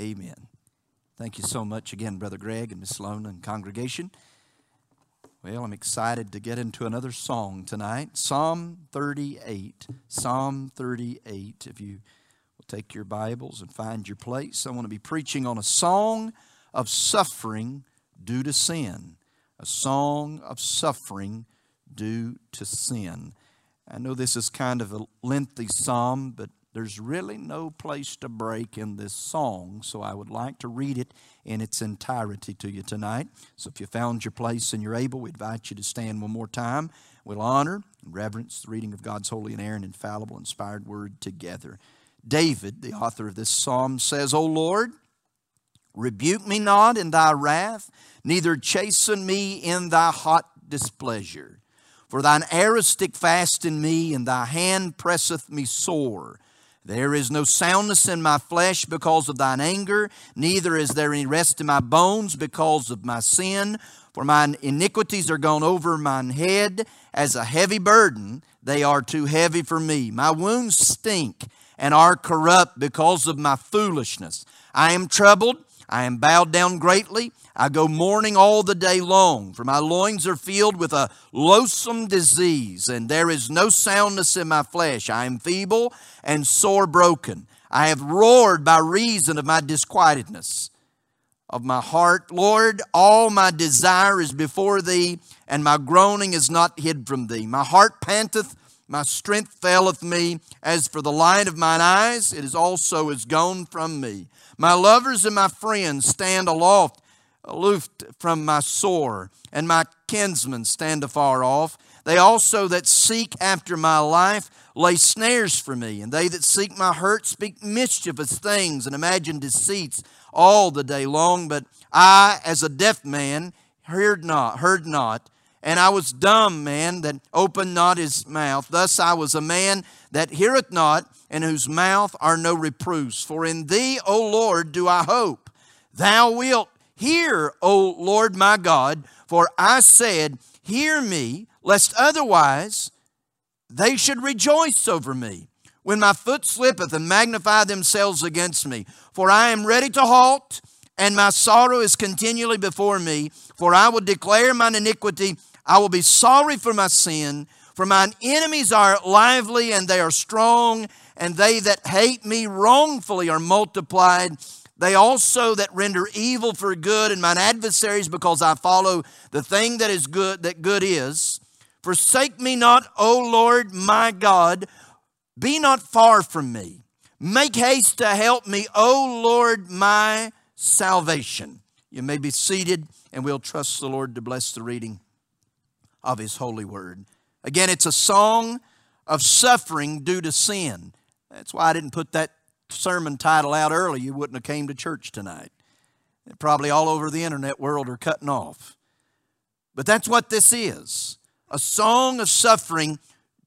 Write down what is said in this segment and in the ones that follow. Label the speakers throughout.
Speaker 1: Amen. Thank you so much again, Brother Greg and Miss Lona and congregation. Well, I'm excited to get into another song tonight. Psalm 38. Psalm 38. If you will take your Bibles and find your place, I want to be preaching on a song of suffering due to sin. A song of suffering due to sin. I know this is kind of a lengthy psalm, but there's really no place to break in this song, so I would like to read it in its entirety to you tonight. So if you found your place and you're able, we invite you to stand one more time. We'll honor and reverence the reading of God's holy and inerrant, infallible, inspired word together. David, the author of this psalm, says, O Lord, rebuke me not in thy wrath, neither chasten me in thy hot displeasure. For thine arrows stick fast in me, and thy hand presseth me sore. There is no soundness in my flesh because of thine anger, neither is there any rest in my bones because of my sin. For mine iniquities are gone over mine head as a heavy burden, they are too heavy for me. My wounds stink and are corrupt because of my foolishness. I am troubled, I am bowed down greatly. I go mourning all the day long, for my loins are filled with a loathsome disease, and there is no soundness in my flesh. I am feeble and sore broken. I have roared by reason of my disquietedness of my heart. Lord, all my desire is before thee, and my groaning is not hid from thee. My heart panteth, my strength faileth me. As for the light of mine eyes, it is also is gone from me. My lovers and my friends stand aloft aloof from my sore, and my kinsmen stand afar off. They also that seek after my life lay snares for me, and they that seek my hurt speak mischievous things and imagine deceits all the day long. But I, as a deaf man, heard not, heard not, and I was dumb man that opened not his mouth. Thus I was a man that heareth not, and whose mouth are no reproofs. For in thee, O Lord, do I hope. Thou wilt Hear, O Lord my God, for I said, Hear me, lest otherwise they should rejoice over me. When my foot slippeth and magnify themselves against me, for I am ready to halt, and my sorrow is continually before me. For I will declare mine iniquity, I will be sorry for my sin. For mine enemies are lively and they are strong, and they that hate me wrongfully are multiplied. They also that render evil for good, and mine adversaries, because I follow the thing that is good, that good is. Forsake me not, O Lord my God. Be not far from me. Make haste to help me, O Lord my salvation. You may be seated, and we'll trust the Lord to bless the reading of His holy word. Again, it's a song of suffering due to sin. That's why I didn't put that sermon title out early, you wouldn't have came to church tonight. Probably all over the internet world are cutting off. But that's what this is a song of suffering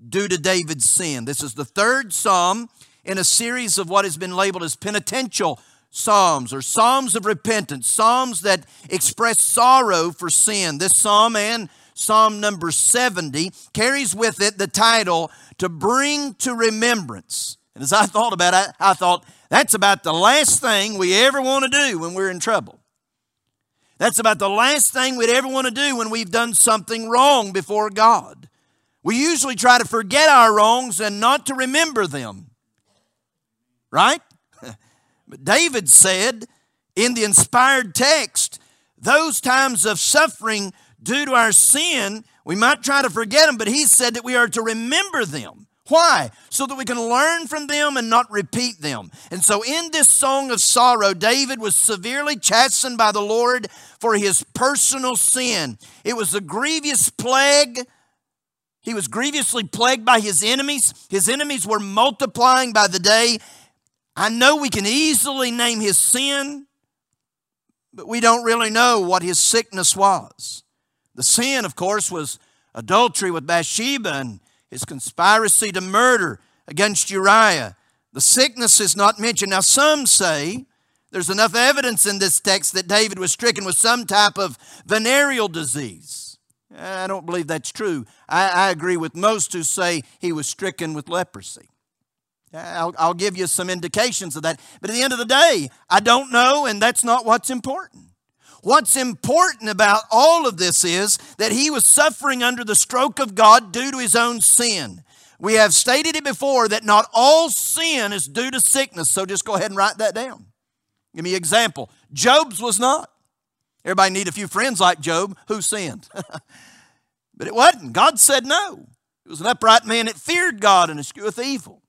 Speaker 1: due to David's sin. This is the third psalm in a series of what has been labeled as penitential psalms or psalms of repentance, psalms that express sorrow for sin. This psalm and Psalm number 70 carries with it the title, To Bring to Remembrance. And as I thought about it, I thought that's about the last thing we ever want to do when we're in trouble. That's about the last thing we'd ever want to do when we've done something wrong before God. We usually try to forget our wrongs and not to remember them. Right? But David said in the inspired text, those times of suffering due to our sin, we might try to forget them, but he said that we are to remember them. Why? So that we can learn from them and not repeat them. And so, in this song of sorrow, David was severely chastened by the Lord for his personal sin. It was a grievous plague. He was grievously plagued by his enemies. His enemies were multiplying by the day. I know we can easily name his sin, but we don't really know what his sickness was. The sin, of course, was adultery with Bathsheba and his conspiracy to murder against Uriah. The sickness is not mentioned. Now, some say there's enough evidence in this text that David was stricken with some type of venereal disease. I don't believe that's true. I, I agree with most who say he was stricken with leprosy. I'll, I'll give you some indications of that. But at the end of the day, I don't know, and that's not what's important. What's important about all of this is that he was suffering under the stroke of God due to his own sin. We have stated it before that not all sin is due to sickness, so just go ahead and write that down. Give me an example. Job's was not. Everybody need a few friends like Job who sinned. but it wasn't. God said no. It was an upright man that feared God and escheweth evil.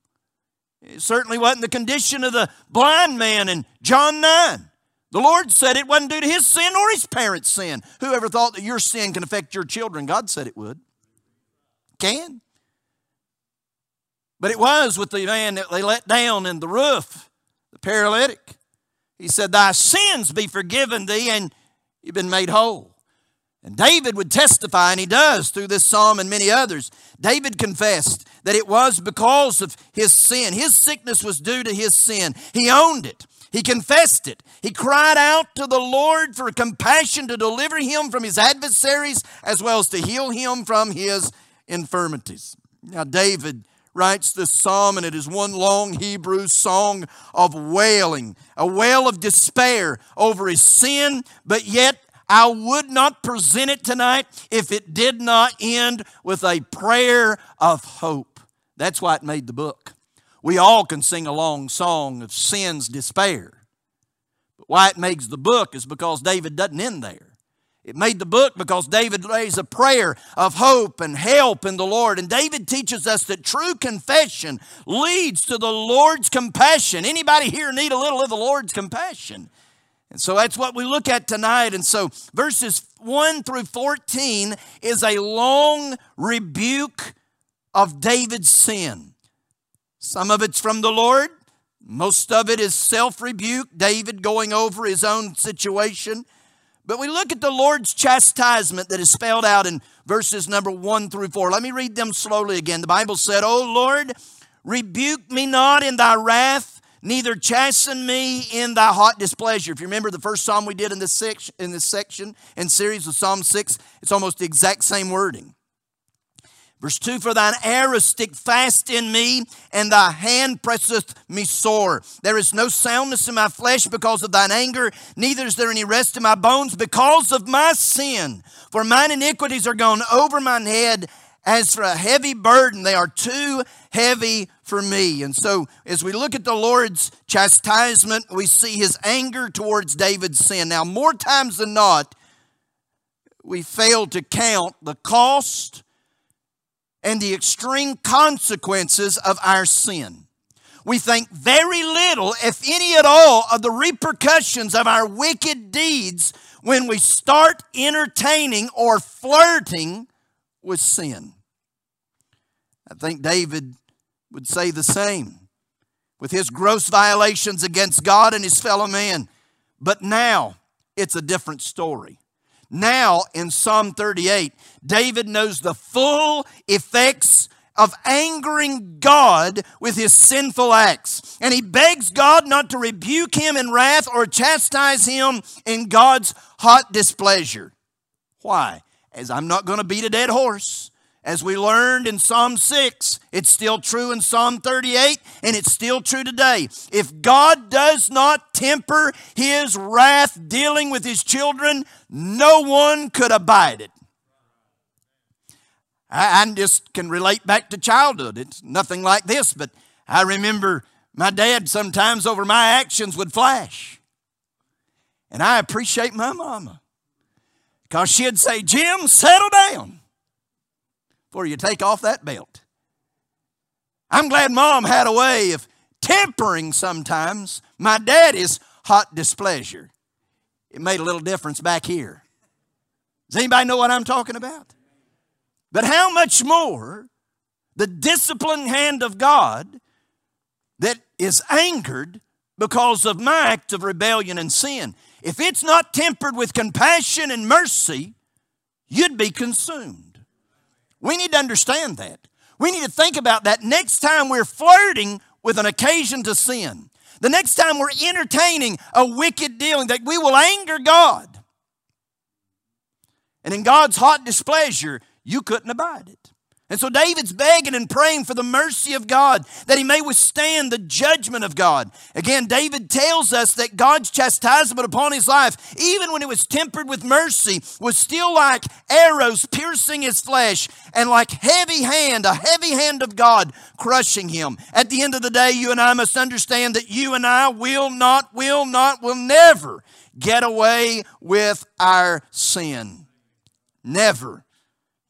Speaker 1: It certainly wasn't the condition of the blind man in John 9. The Lord said it wasn't due to his sin or his parents' sin. Whoever thought that your sin can affect your children? God said it would. Can. But it was with the man that they let down in the roof, the paralytic. He said, Thy sins be forgiven thee, and you've been made whole. And David would testify, and he does through this psalm and many others. David confessed that it was because of his sin. His sickness was due to his sin. He owned it. He confessed it. He cried out to the Lord for compassion to deliver him from his adversaries as well as to heal him from his infirmities. Now, David writes this psalm, and it is one long Hebrew song of wailing, a wail of despair over his sin, but yet I would not present it tonight if it did not end with a prayer of hope. That's why it made the book. We all can sing a long song of sin's despair. But why it makes the book is because David doesn't end there. It made the book because David lays a prayer of hope and help in the Lord. And David teaches us that true confession leads to the Lord's compassion. Anybody here need a little of the Lord's compassion? And so that's what we look at tonight. And so verses 1 through 14 is a long rebuke of David's sin. Some of it's from the Lord, most of it is self rebuke, David going over his own situation. But we look at the Lord's chastisement that is spelled out in verses number 1 through 4. Let me read them slowly again. The Bible said, O Lord, rebuke me not in thy wrath neither chasten me in thy hot displeasure. If you remember the first psalm we did in this section, in this section and series of Psalm 6, it's almost the exact same wording. Verse 2 For thine arrows stick fast in me, and thy hand presseth me sore. There is no soundness in my flesh because of thine anger, neither is there any rest in my bones because of my sin. For mine iniquities are gone over mine head, as for a heavy burden, they are too heavy for me. And so, as we look at the Lord's chastisement, we see his anger towards David's sin. Now, more times than not, we fail to count the cost and the extreme consequences of our sin. We think very little, if any at all, of the repercussions of our wicked deeds when we start entertaining or flirting with sin. I think David would say the same with his gross violations against God and his fellow man. But now it's a different story. Now in Psalm 38, David knows the full effects of angering God with his sinful acts. And he begs God not to rebuke him in wrath or chastise him in God's hot displeasure. Why? As I'm not going to beat a dead horse. As we learned in Psalm 6, it's still true in Psalm 38, and it's still true today. If God does not temper his wrath dealing with his children, no one could abide it. I, I just can relate back to childhood. It's nothing like this, but I remember my dad sometimes over my actions would flash. And I appreciate my mama because she'd say, Jim, settle down before you take off that belt. I'm glad mom had a way of tempering sometimes my daddy's hot displeasure. It made a little difference back here. Does anybody know what I'm talking about? But how much more the disciplined hand of God that is angered because of my act of rebellion and sin. If it's not tempered with compassion and mercy, you'd be consumed. We need to understand that. We need to think about that next time we're flirting with an occasion to sin. The next time we're entertaining a wicked dealing, that we will anger God. And in God's hot displeasure, you couldn't abide it. And so David's begging and praying for the mercy of God that he may withstand the judgment of God. Again, David tells us that God's chastisement upon his life, even when it was tempered with mercy, was still like arrows piercing his flesh and like heavy hand, a heavy hand of God crushing him. At the end of the day, you and I must understand that you and I will not, will not, will never get away with our sin. Never.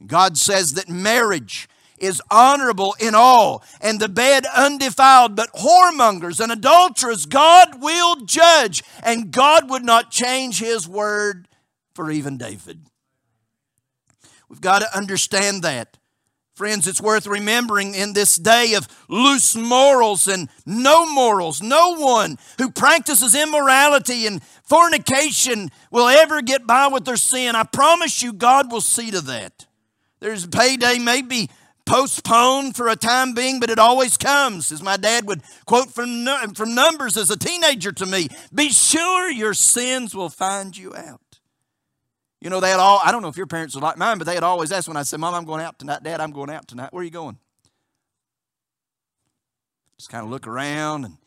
Speaker 1: God says that marriage is honorable in all, and the bed undefiled, but whoremongers and adulterers God will judge, and God would not change his word for even David. We've got to understand that. Friends, it's worth remembering in this day of loose morals and no morals, no one who practices immorality and fornication will ever get by with their sin. I promise you, God will see to that. There's payday may be postponed for a time being, but it always comes. As my dad would quote from, from Numbers as a teenager to me Be sure your sins will find you out. You know, they had all, I don't know if your parents were like mine, but they had always asked when I said, Mom, I'm going out tonight. Dad, I'm going out tonight. Where are you going? Just kind of look around and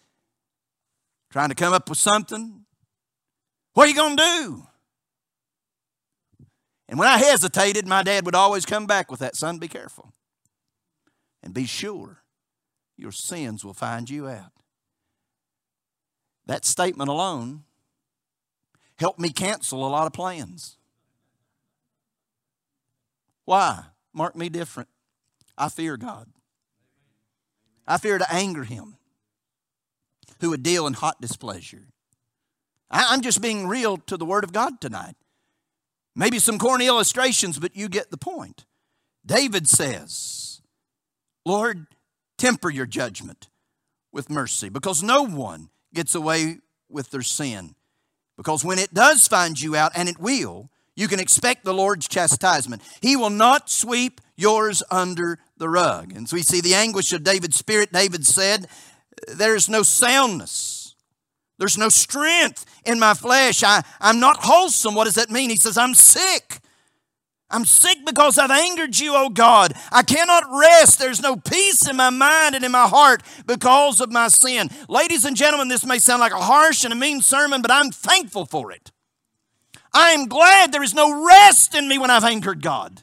Speaker 1: trying to come up with something. What are you going to do? And when I hesitated, my dad would always come back with that son, be careful. And be sure your sins will find you out. That statement alone helped me cancel a lot of plans. Why? Mark me different. I fear God. I fear to anger him who would deal in hot displeasure. I'm just being real to the Word of God tonight. Maybe some corny illustrations, but you get the point. David says, Lord, temper your judgment with mercy because no one gets away with their sin. Because when it does find you out, and it will, you can expect the Lord's chastisement. He will not sweep yours under the rug. And so we see the anguish of David's spirit. David said, There's no soundness there's no strength in my flesh. I, I'm not wholesome. What does that mean? He says, I'm sick. I'm sick because I've angered you, O God. I cannot rest. There's no peace in my mind and in my heart because of my sin. Ladies and gentlemen, this may sound like a harsh and a mean sermon, but I'm thankful for it. I am glad there is no rest in me when I've angered God.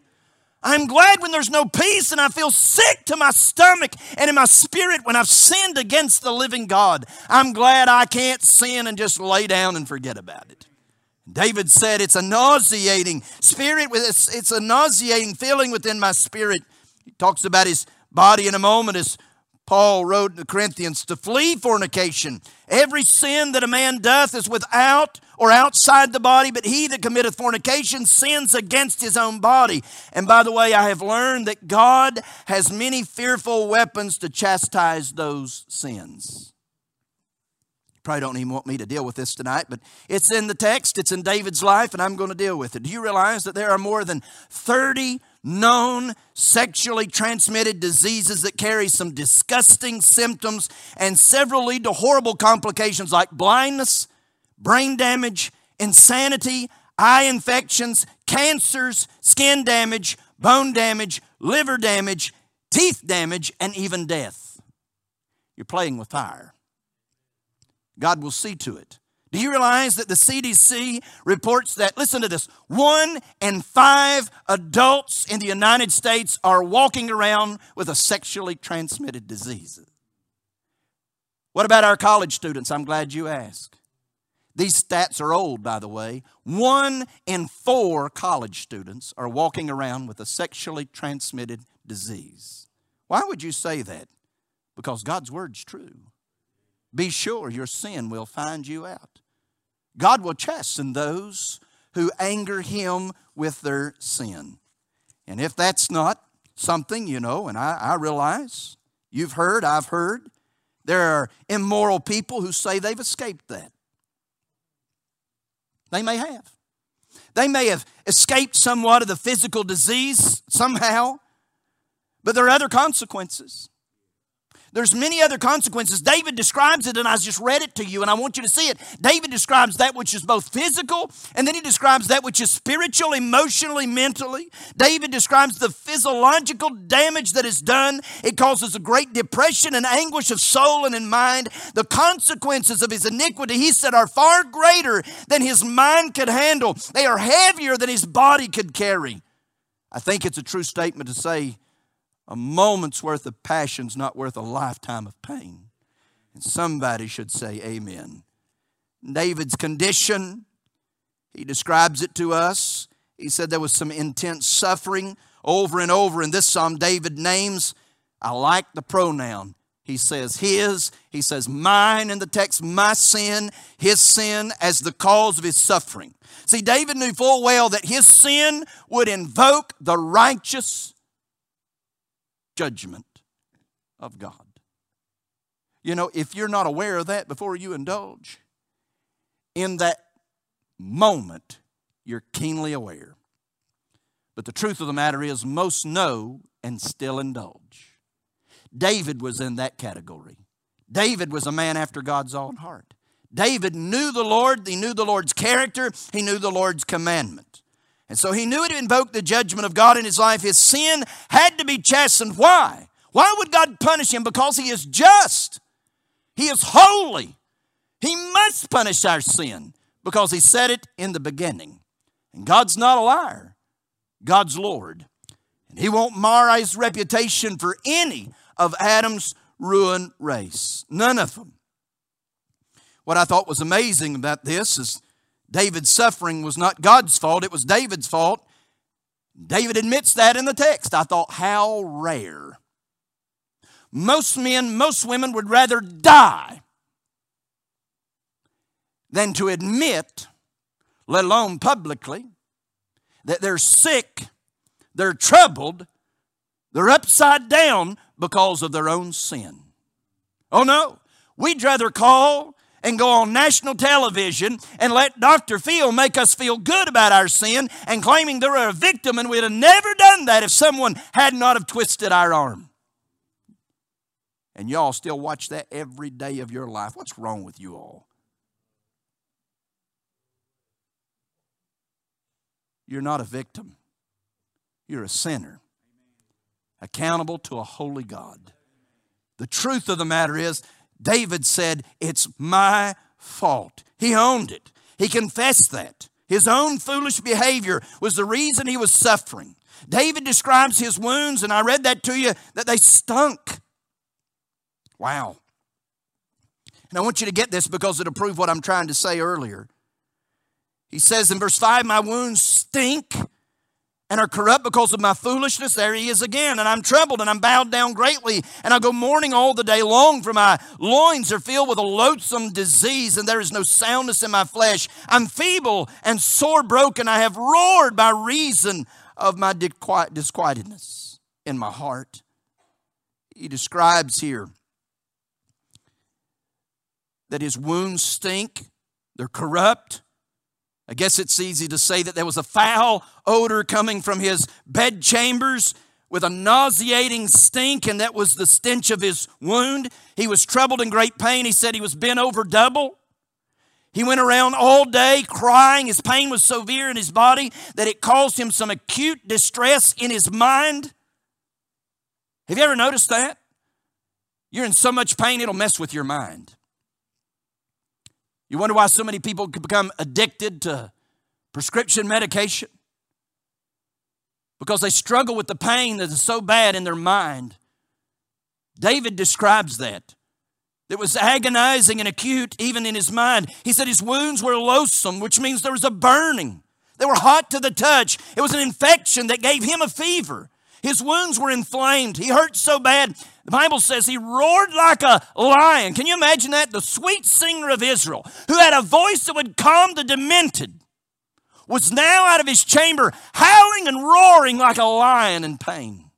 Speaker 1: I'm glad when there's no peace and I feel sick to my stomach and in my spirit when I've sinned against the living God. I'm glad I can't sin and just lay down and forget about it. David said it's a nauseating spirit with it's, it's a nauseating feeling within my spirit. He talks about his body in a moment as Paul wrote in the Corinthians to flee fornication. Every sin that a man doth is without or outside the body, but he that committeth fornication sins against his own body. And by the way, I have learned that God has many fearful weapons to chastise those sins. Probably don't even want me to deal with this tonight, but it's in the text, it's in David's life, and I'm going to deal with it. Do you realize that there are more than 30 known sexually transmitted diseases that carry some disgusting symptoms, and several lead to horrible complications like blindness, brain damage, insanity, eye infections, cancers, skin damage, bone damage, liver damage, teeth damage, and even death. You're playing with fire. God will see to it. Do you realize that the CDC reports that, listen to this, one in five adults in the United States are walking around with a sexually transmitted disease? What about our college students? I'm glad you asked. These stats are old, by the way. One in four college students are walking around with a sexually transmitted disease. Why would you say that? Because God's word's true. Be sure your sin will find you out. God will chasten those who anger him with their sin. And if that's not something, you know, and I, I, realize you've heard, I've heard, there are immoral people who say they've escaped that. They may have. They may have escaped somewhat of the physical disease somehow, but there are other consequences. There's many other consequences. David describes it, and I just read it to you, and I want you to see it. David describes that which is both physical, and then he describes that which is spiritual, emotionally, mentally. David describes the physiological damage that is done. It causes a great depression and anguish of soul and in mind. The consequences of his iniquity, he said, are far greater than his mind could handle. They are heavier than his body could carry. I think it's a true statement to say a moment's worth of passion's not worth a lifetime of pain. And somebody should say, Amen. David's condition, he describes it to us. He said there was some intense suffering over and over in this psalm. David names, I like the pronoun. He says his, he says mine in the text, my sin, his sin as the cause of his suffering. See, David knew full well that his sin would invoke the righteous judgment of God. You know, if you're not aware of that before you indulge, in that moment, you're keenly aware. But the truth of the matter is, most know and still indulge. David was in that category. David was a man after God's own heart. David knew the Lord, he knew the Lord's character, he knew the Lord's commandment. And so he knew it invoked the judgment of God in his life. His sin had to be chastened. Why? Why would God punish him? Because he is just, he is holy. He must punish our sin because he said it in the beginning. And God's not a liar, God's Lord. And he won't mar his reputation for any of Adam's ruined race. None of them. What I thought was amazing about this is David's suffering was not God's fault, it was David's fault. David admits that in the text. I thought, how rare. Most men, most women would rather die than to admit, let alone publicly, that they're sick, they're troubled, they're upside down because of their own sin. Oh no, we'd rather call and go on national television and let Dr. Phil make us feel good about our sin and claiming they're a victim, and we'd have never done that if someone had not have twisted our arm. And y'all still watch that every day of your life. What's wrong with you all? You're not a victim. You're a sinner, accountable to a holy God. The truth of the matter is, David said, It's my fault. He owned it, he confessed that. His own foolish behavior was the reason he was suffering. David describes his wounds, and I read that to you, that they stunk. Wow. And I want you to get this because it'll prove what I'm trying to say earlier. He says in verse 5, My wounds stink and are corrupt because of my foolishness, there he is again. And I'm troubled and I'm bowed down greatly. And I go mourning all the day long, for my loins are filled with a loathsome disease, and there is no soundness in my flesh. I'm feeble and sore broken. I have roared by reason of my disquietedness in my heart. He describes here that his wounds stink, they're corrupt, I guess it's easy to say that there was a foul odor coming from his bed chambers with a nauseating stink, and that was the stench of his wound. He was troubled in great pain. He said he was bent over double. He went around all day crying. His pain was so severe in his body that it caused him some acute distress in his mind. Have you ever noticed that? You're in so much pain, it'll mess with your mind. You wonder why so many people become addicted to prescription medication? Because they struggle with the pain that is so bad in their mind. David describes that. It was agonizing and acute even in his mind. He said his wounds were loathsome, which means there was a burning. They were hot to the touch. It was an infection that gave him a fever. His wounds were inflamed. He hurt so bad. The Bible says he roared like a lion. Can you imagine that? The sweet singer of Israel, who had a voice that would calm the demented, was now out of his chamber howling and roaring like a lion in pain.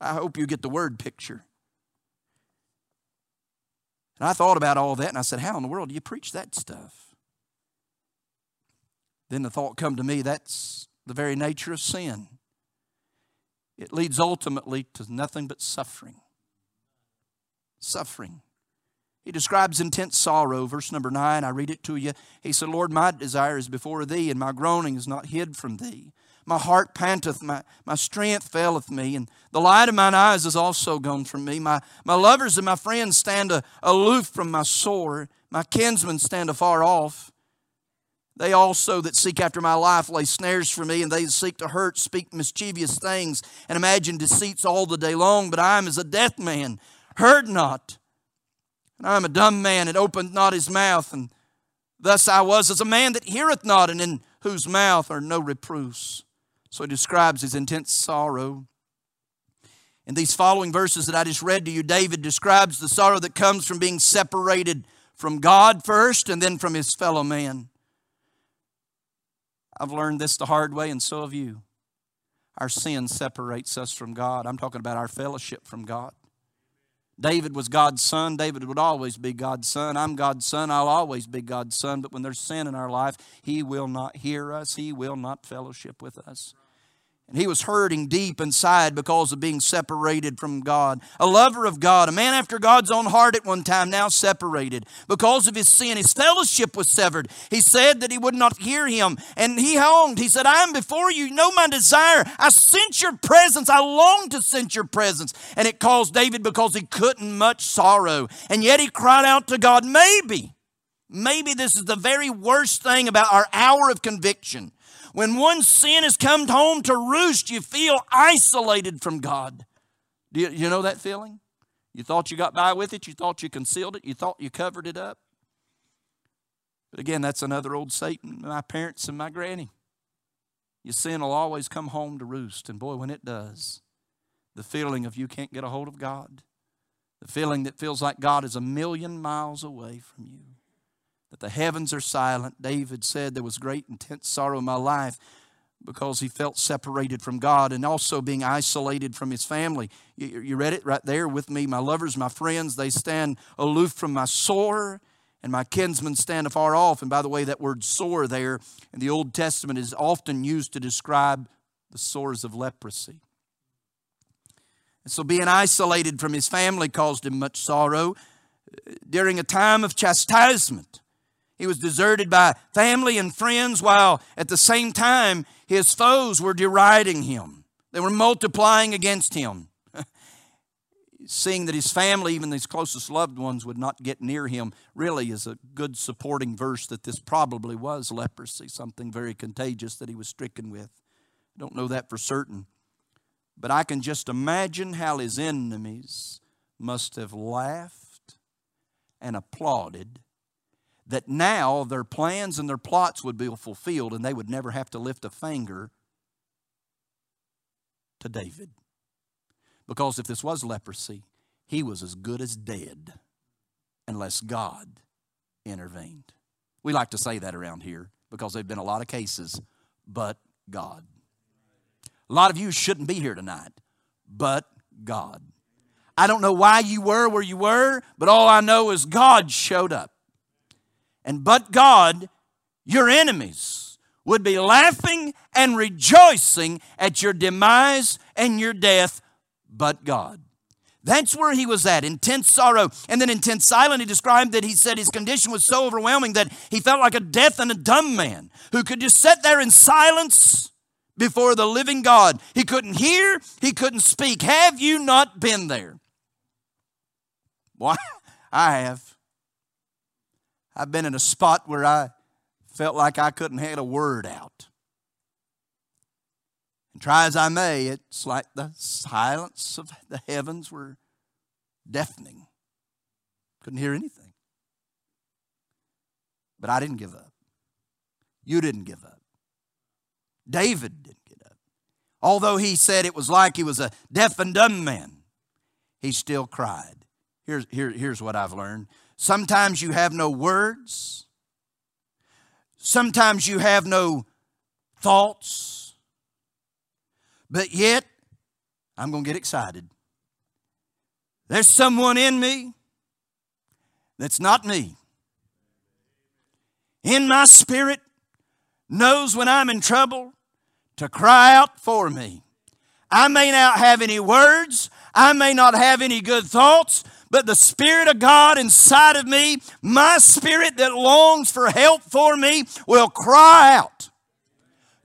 Speaker 1: I hope you get the word picture. And I thought about all that and I said, How in the world do you preach that stuff? Then the thought come to me that's the very nature of sin it leads ultimately to nothing but suffering. suffering. He describes intense sorrow. Verse number nine, I read it to you. He said, Lord, my desire is before thee, and my groaning is not hid from thee. My heart panteth, my, my strength faileth me, and the light of mine eyes is also gone from me. My, my lovers and my friends stand a, aloof from my sore. My kinsmen stand afar off. They also that seek after my life lay snares for me, and they that seek to hurt speak mischievous things, and imagine deceits all the day long. But I am as a deaf man, heard not and I am a dumb man and opened not his mouth. And thus I was as a man that heareth not, and in whose mouth are no reproofs. So he describes his intense sorrow. In these following verses that I just read to you, David describes the sorrow that comes from being separated from God first and then from his fellow man. I've learned this the hard way, and so have you. Our sin separates us from God. I'm talking about our fellowship from God. David was God's son. David would always be God's son. I'm God's son. I'll always be God's son. But when there's sin in our life, He will not hear us, He will not fellowship with us. And he was hurting deep inside because of being separated from God. A lover of God, a man after God's own heart at one time, now separated. Because of his sin, his fellowship was severed. He said that he would not hear him. And he hunged. He said, I am before you. You know my desire. I sense your presence. I long to sense your presence. And it caused David because he couldn't much sorrow. And yet he cried out to God, maybe. Maybe this is the very worst thing about our hour of conviction when one sin has come home to roost, you feel isolated from God. Do you, you know that feeling? You thought you got by with it, you thought you concealed it, you thought you covered it up. But again, that's another old Satan, my parents and my granny. Your sin will always come home to roost. And boy, when it does, the feeling of you can't get a hold of God, the feeling that feels like God is a million miles away from you that the heavens are silent. David said there was great intense sorrow in my life because he felt separated from God and also being isolated from his family. You, you, read it right there with me. My lovers, my friends, they stand aloof from my sore, and my kinsmen stand afar off. And by the way, that word sore there in the Old Testament is often used to describe the sores of leprosy. And so being isolated from his family caused him much sorrow during a time of chastisement. He was deserted by family and friends while at the same time his foes were deriding him. They were multiplying against him. Seeing that his family, even his closest loved ones, would not get near him, really is a good supporting verse that this probably was leprosy, something very contagious that he was stricken with. I don't know that for certain. But I can just imagine how his enemies must have laughed and applauded that now their plans and their plots would be fulfilled and they would never have to lift a finger to David. Because if this was leprosy, he was as good as dead unless God intervened. We like to say that around here because there have been a lot of cases, but God. A lot of you shouldn't be here tonight, but God. I don't know why you were where you were, but all I know is God showed up. And but God, your enemies would be laughing and rejoicing at your demise and your death, but God. That's where he was at, intense sorrow. And then intense silence, he described that he said his condition was so overwhelming that he felt like a deaf and a dumb man who could just sit there in silence before the living God. He couldn't hear, he couldn't speak. Have you not been there? Why, I have. I've been in a spot where I felt like I couldn't get a word out. And try as I may, it's like the silence of the heavens were deafening. Couldn't hear anything. But I didn't give up. You didn't give up. David didn't get up. Although he said it was like he was a deaf and dumb man, he still cried. Here's, here, here's what I've learned Sometimes you have no words. Sometimes you have no thoughts. But yet, I'm going to get excited. There's someone in me that's not me. In my spirit, knows when I'm in trouble to cry out for me. I may not have any words, I may not have any good thoughts, but the Spirit of God inside of me, my spirit that longs for help for me, will cry out.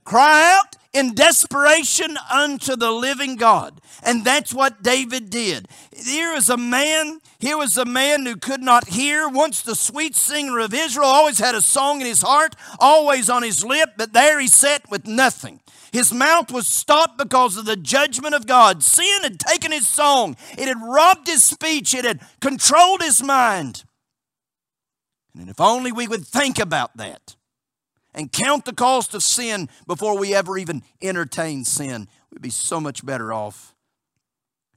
Speaker 1: Cry out in desperation unto the living God. And that's what David did. Here was a man, here was a man who could not hear, once the sweet singer of Israel, always had a song in his heart, always on his lip, but there he sat with nothing. His mouth was stopped because of the judgment of God. Sin had taken his song, it had robbed his speech, it had controlled his mind. And if only we would think about that and count the cost of sin before we ever even entertain sin, we'd be so much better off.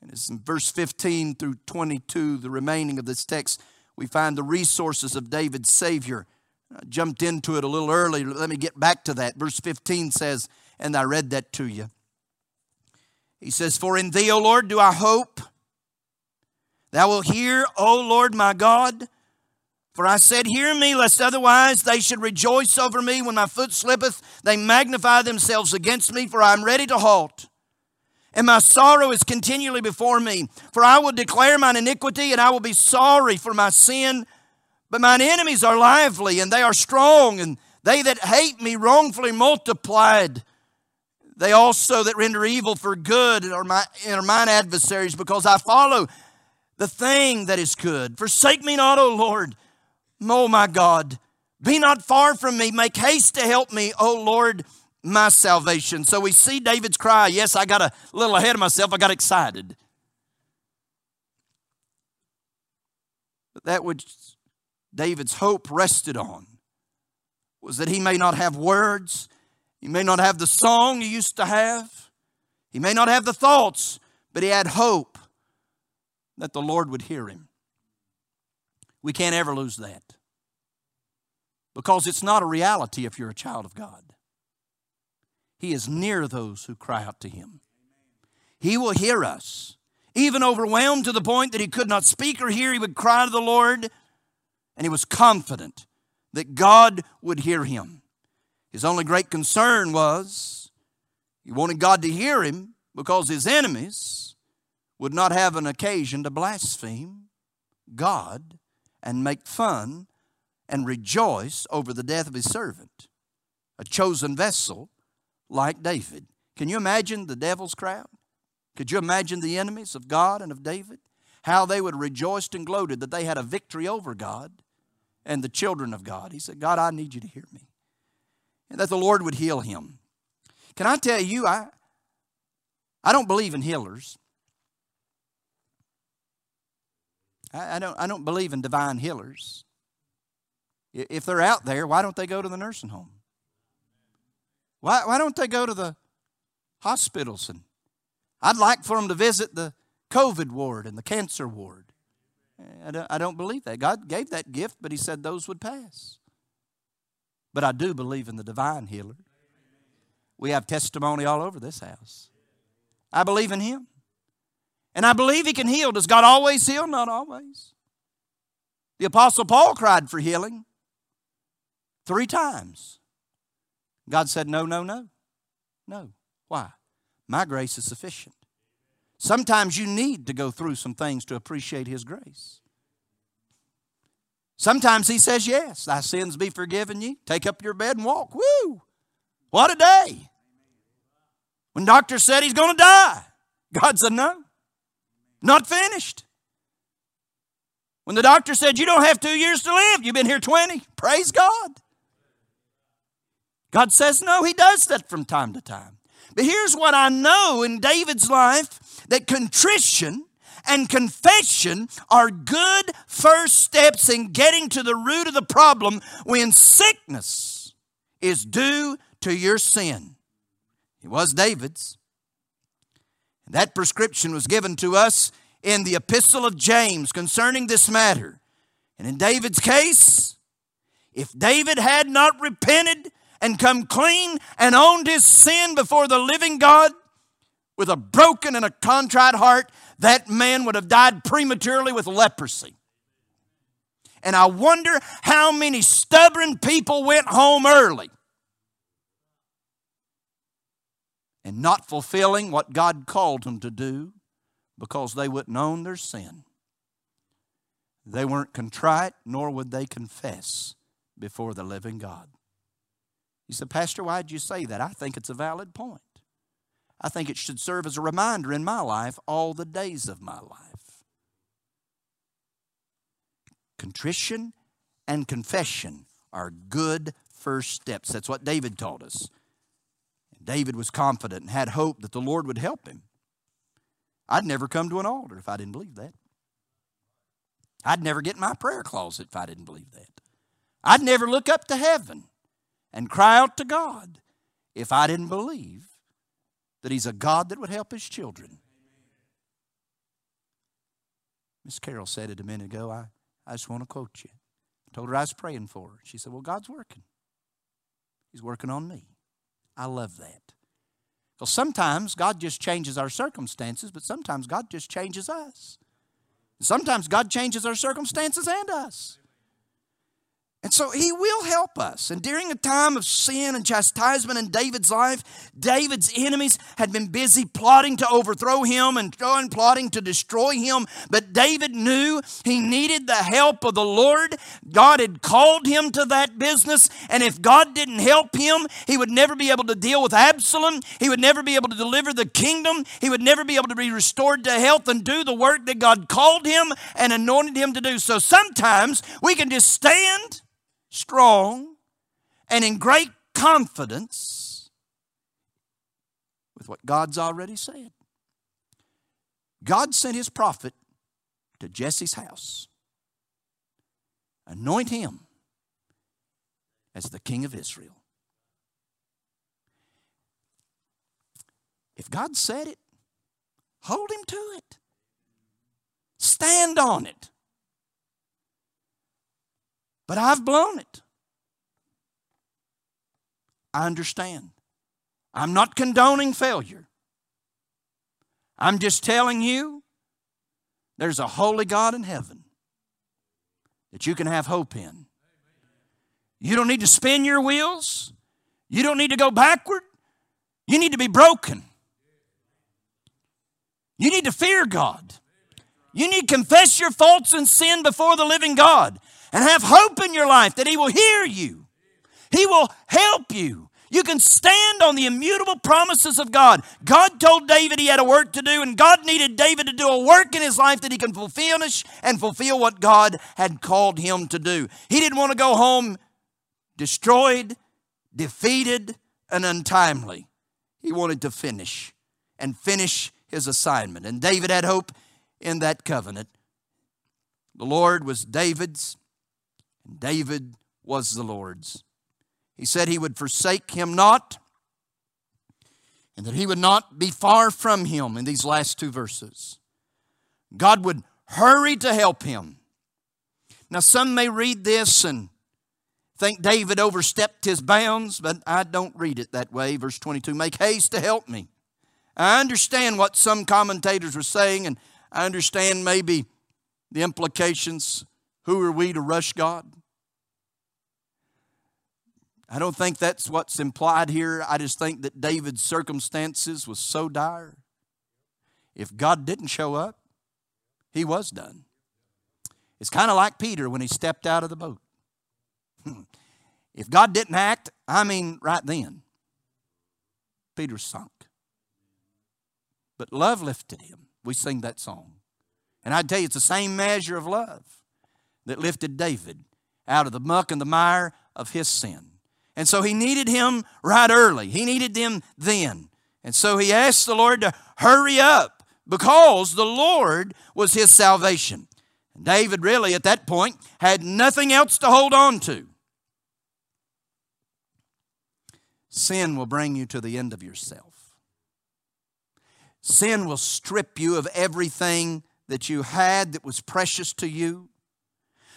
Speaker 1: And it's in verse 15 through 22, the remaining of this text, we find the resources of David's Savior. I jumped into it a little early. Let me get back to that. Verse 15 says, and I read that to you. He says, For in thee, O Lord, do I hope. Thou wilt hear, O Lord my God. For I said, Hear me, lest otherwise they should rejoice over me when my foot slippeth. They magnify themselves against me, for I am ready to halt. And my sorrow is continually before me. For I will declare mine iniquity, and I will be sorry for my sin. But mine enemies are lively, and they are strong, and they that hate me wrongfully multiplied. They also that render evil for good are, my, are mine adversaries, because I follow the thing that is good. Forsake me not, O Lord. Oh my God, be not far from me. Make haste to help me, O Lord, my salvation. So we see David's cry. Yes, I got a little ahead of myself. I got excited. But that which David's hope rested on was that he may not have words, he may not have the song he used to have, he may not have the thoughts, but he had hope that the Lord would hear him. We can't ever lose that. Because it's not a reality if you're a child of God. He is near those who cry out to Him. He will hear us. Even overwhelmed to the point that he could not speak or hear, he would cry to the Lord, and he was confident that God would hear him. His only great concern was he wanted God to hear him because his enemies would not have an occasion to blaspheme God and make fun and rejoice over the death of his servant, a chosen vessel like David. Can you imagine the devil's crowd? Could you imagine the enemies of God and of David? How they would rejoice and gloated that they had a victory over God and the children of God. He said, God, I need you to hear me. And that the Lord would heal him. Can I tell you, I, I don't believe in healers. I, I, don't, I don't believe in divine healers. If they're out there, why don't they go to the nursing home? Why, why don't they go to the hospitals? And I'd like for them to visit the COVID ward and the cancer ward. I don't, I don't believe that. God gave that gift, but He said those would pass. But I do believe in the divine healer. We have testimony all over this house. I believe in Him. And I believe He can heal. Does God always heal? Not always. The Apostle Paul cried for healing three times. God said, No, no, no. No. Why? My grace is sufficient. Sometimes you need to go through some things to appreciate His grace. Sometimes He says, Yes, thy sins be forgiven you. Take up your bed and walk. Woo! What a day. When doctor said he's going to die, God said, No, not finished. When the doctor said, You don't have two years to live, you've been here 20, praise God. God says, No, He does that from time to time. But here's what I know in David's life that contrition and confession are good first steps in getting to the root of the problem when sickness is due to your sin. It was David's. That prescription was given to us in the epistle of James concerning this matter. And in David's case, if David had not repented and come clean and owned his sin before the living God with a broken and a contrite heart, that man would have died prematurely with leprosy. And I wonder how many stubborn people went home early and not fulfilling what God called them to do because they wouldn't own their sin. they weren't contrite, nor would they confess before the living God. You said, Pastor, why'd you say that? I think it's a valid point. I think it should serve as a reminder in my life all the days of my life. Contrition and confession are good first steps. That's what David taught us. David was confident and had hope that the Lord would help him. I'd never come to an altar if I didn't believe that. I'd never get in my prayer closet if I didn't believe that. I'd never look up to heaven and cry out to God if I didn't believe that He's a God that would help His children. Miss Carol said it a minute ago. I, I just want to quote you. I told her I was praying for her. She said, Well, God's working. He's working on me. I love that. Because sometimes God just changes our circumstances, but sometimes God just changes us. Sometimes God changes our circumstances and us. And so he will help us. And during a time of sin and chastisement in David's life, David's enemies had been busy plotting to overthrow him and plotting to destroy him. But David knew he needed the help of the Lord. God had called him to that business. And if God didn't help him, he would never be able to deal with Absalom. He would never be able to deliver the kingdom. He would never be able to be restored to health and do the work that God called him and anointed him to do. So sometimes we can just stand strong, and in great confidence with what God's already said. God sent his prophet to Jesse's house, anoint him as the king of Israel. If God said it, hold him to it. Stand on it but I've blown it. I understand. I'm not condoning failure. I'm just telling you there's a holy God in heaven that you can have hope in. You don't need to spin your wheels. You don't need to go backward. You need to be broken. You need to fear God. You need to confess your faults and sin before the living God and have hope in your life that He will hear you. He will help you. You can stand on the immutable promises of God. God told David he had a work to do, and God needed David to do a work in his life that he can fulfill and fulfill what God had called him to do. He didn't want to go home destroyed, defeated, and untimely. He wanted to finish and finish his assignment. And David had hope in that covenant. The Lord was David's, David was the Lord's. He said he would forsake him not and that he would not be far from him in these last two verses. God would hurry to help him. Now, some may read this and think David overstepped his bounds, but I don't read it that way. Verse 22 Make haste to help me. I understand what some commentators were saying, and I understand maybe the implications. Who are we to rush God? I don't think that's what's implied here. I just think that David's circumstances was so dire. If God didn't show up, he was done. It's kind of like Peter when he stepped out of the boat. if God didn't act, I mean, right then, Peter sunk. But love lifted him. We sing that song. And I tell you, it's the same measure of love that lifted David out of the muck and the mire of his sin. And so he needed him right early. He needed them then. And so he asked the Lord to hurry up because the Lord was his salvation. And David really at that point had nothing else to hold on to. Sin will bring you to the end of yourself. Sin will strip you of everything that you had that was precious to you.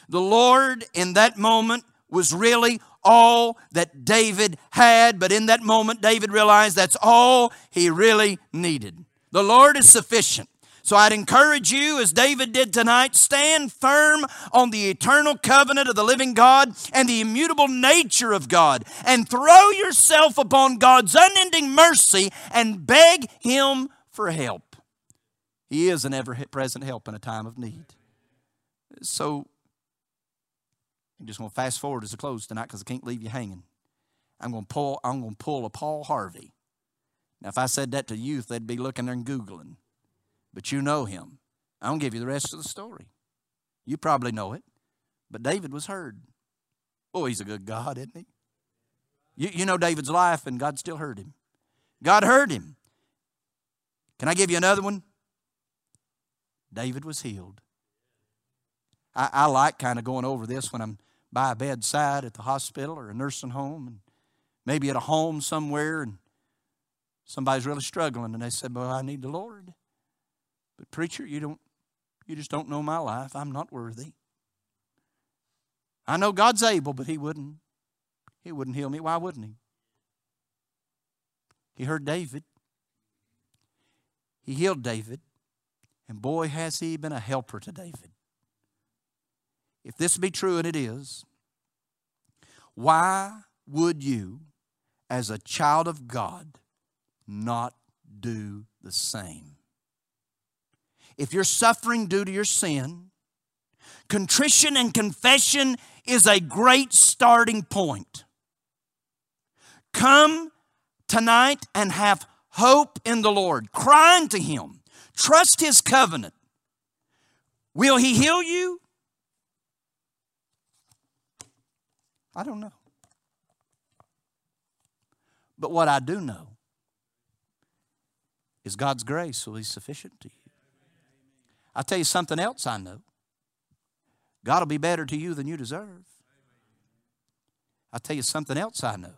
Speaker 1: The Lord in that moment was really all that David had, but in that moment, David realized that's all he really needed. The Lord is sufficient. So I'd encourage you, as David did tonight, stand firm on the eternal covenant of the living God and the immutable nature of God, and throw yourself upon God's unending mercy and beg Him for help. He is an ever present help in a time of need. So I'm just going to fast forward as a close tonight because I can't leave you hanging. I'm going to pull. I'm going to pull a Paul Harvey. Now, if I said that to youth, they'd be looking there and googling. But you know him. I don't give you the rest of the story. You probably know it. But David was heard. Oh, he's a good God, isn't he? You, you know David's life, and God still heard him. God heard him. Can I give you another one? David was healed. I, I like kind of going over this when I'm by a bedside at the hospital or a nursing home, and maybe at a home somewhere, and somebody's really struggling, and they said, "Well, I need the Lord." But preacher, you don't, you just don't know my life. I'm not worthy. I know God's able, but He wouldn't. He wouldn't heal me. Why wouldn't He? He heard David. He healed David. And boy, has he been a helper to David. If this be true, and it is, why would you, as a child of God, not do the same? If you're suffering due to your sin, contrition and confession is a great starting point. Come tonight and have hope in the Lord. Cry unto Him. Trust His covenant. Will He heal you? I don't know. But what I do know is God's grace will be sufficient to you. I'll tell you something else I know God will be better to you than you deserve. I'll tell you something else I know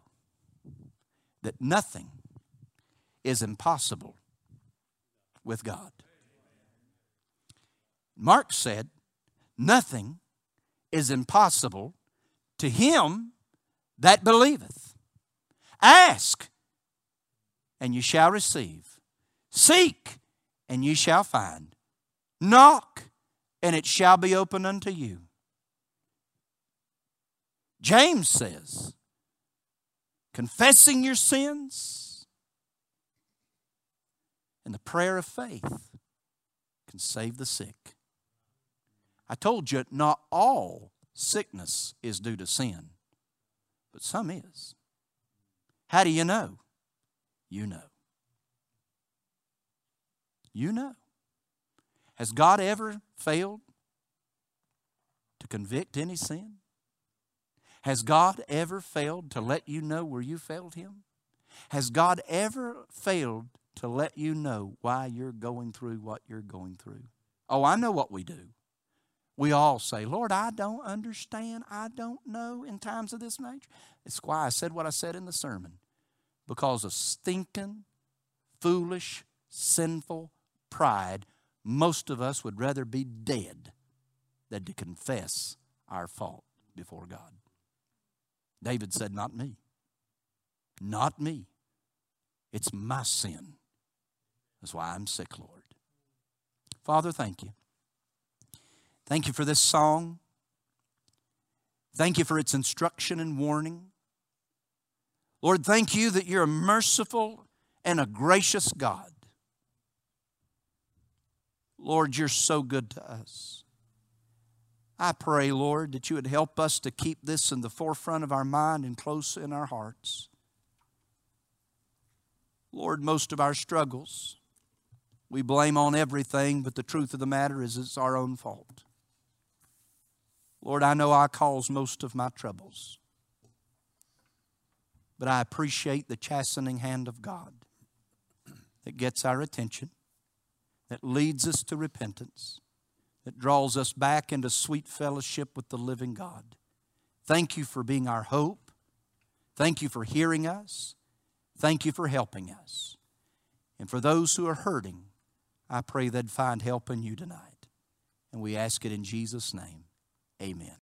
Speaker 1: that nothing is impossible with God. Mark said, Nothing is impossible to him that believeth. Ask, and you shall receive. Seek, and you shall find. Knock, and it shall be opened unto you. James says, confessing your sins and the prayer of faith can save the sick. I told you not all sickness is due to sin, but some is. How do you know? You know. You know. Has God ever failed to convict any sin? Has God ever failed to let you know where you failed Him? Has God ever failed to let you know why you're going through what you're going through? Oh, I know what we do. We all say, Lord, I don't understand. I don't know in times of this nature. It's why I said what I said in the sermon. Because of stinking, foolish, sinful pride, most of us would rather be dead than to confess our fault before God. David said, Not me. Not me. It's my sin. That's why I'm sick, Lord. Father, thank you. Thank you for this song. Thank you for its instruction and warning. Lord, thank you that you're a merciful and a gracious God. Lord, you're so good to us. I pray, Lord, that you would help us to keep this in the forefront of our mind and close in our hearts. Lord, most of our struggles we blame on everything, but the truth of the matter is it's our own fault. Lord, I know I cause most of my troubles, but I appreciate the chastening hand of God that gets our attention, that leads us to repentance that draws us back into sweet fellowship with the living God. Thank you for being our hope. Thank you for hearing us. Thank you for helping us. And for those who are hurting, I pray they'd find help in you tonight. And we ask it in Jesus' name. Amen.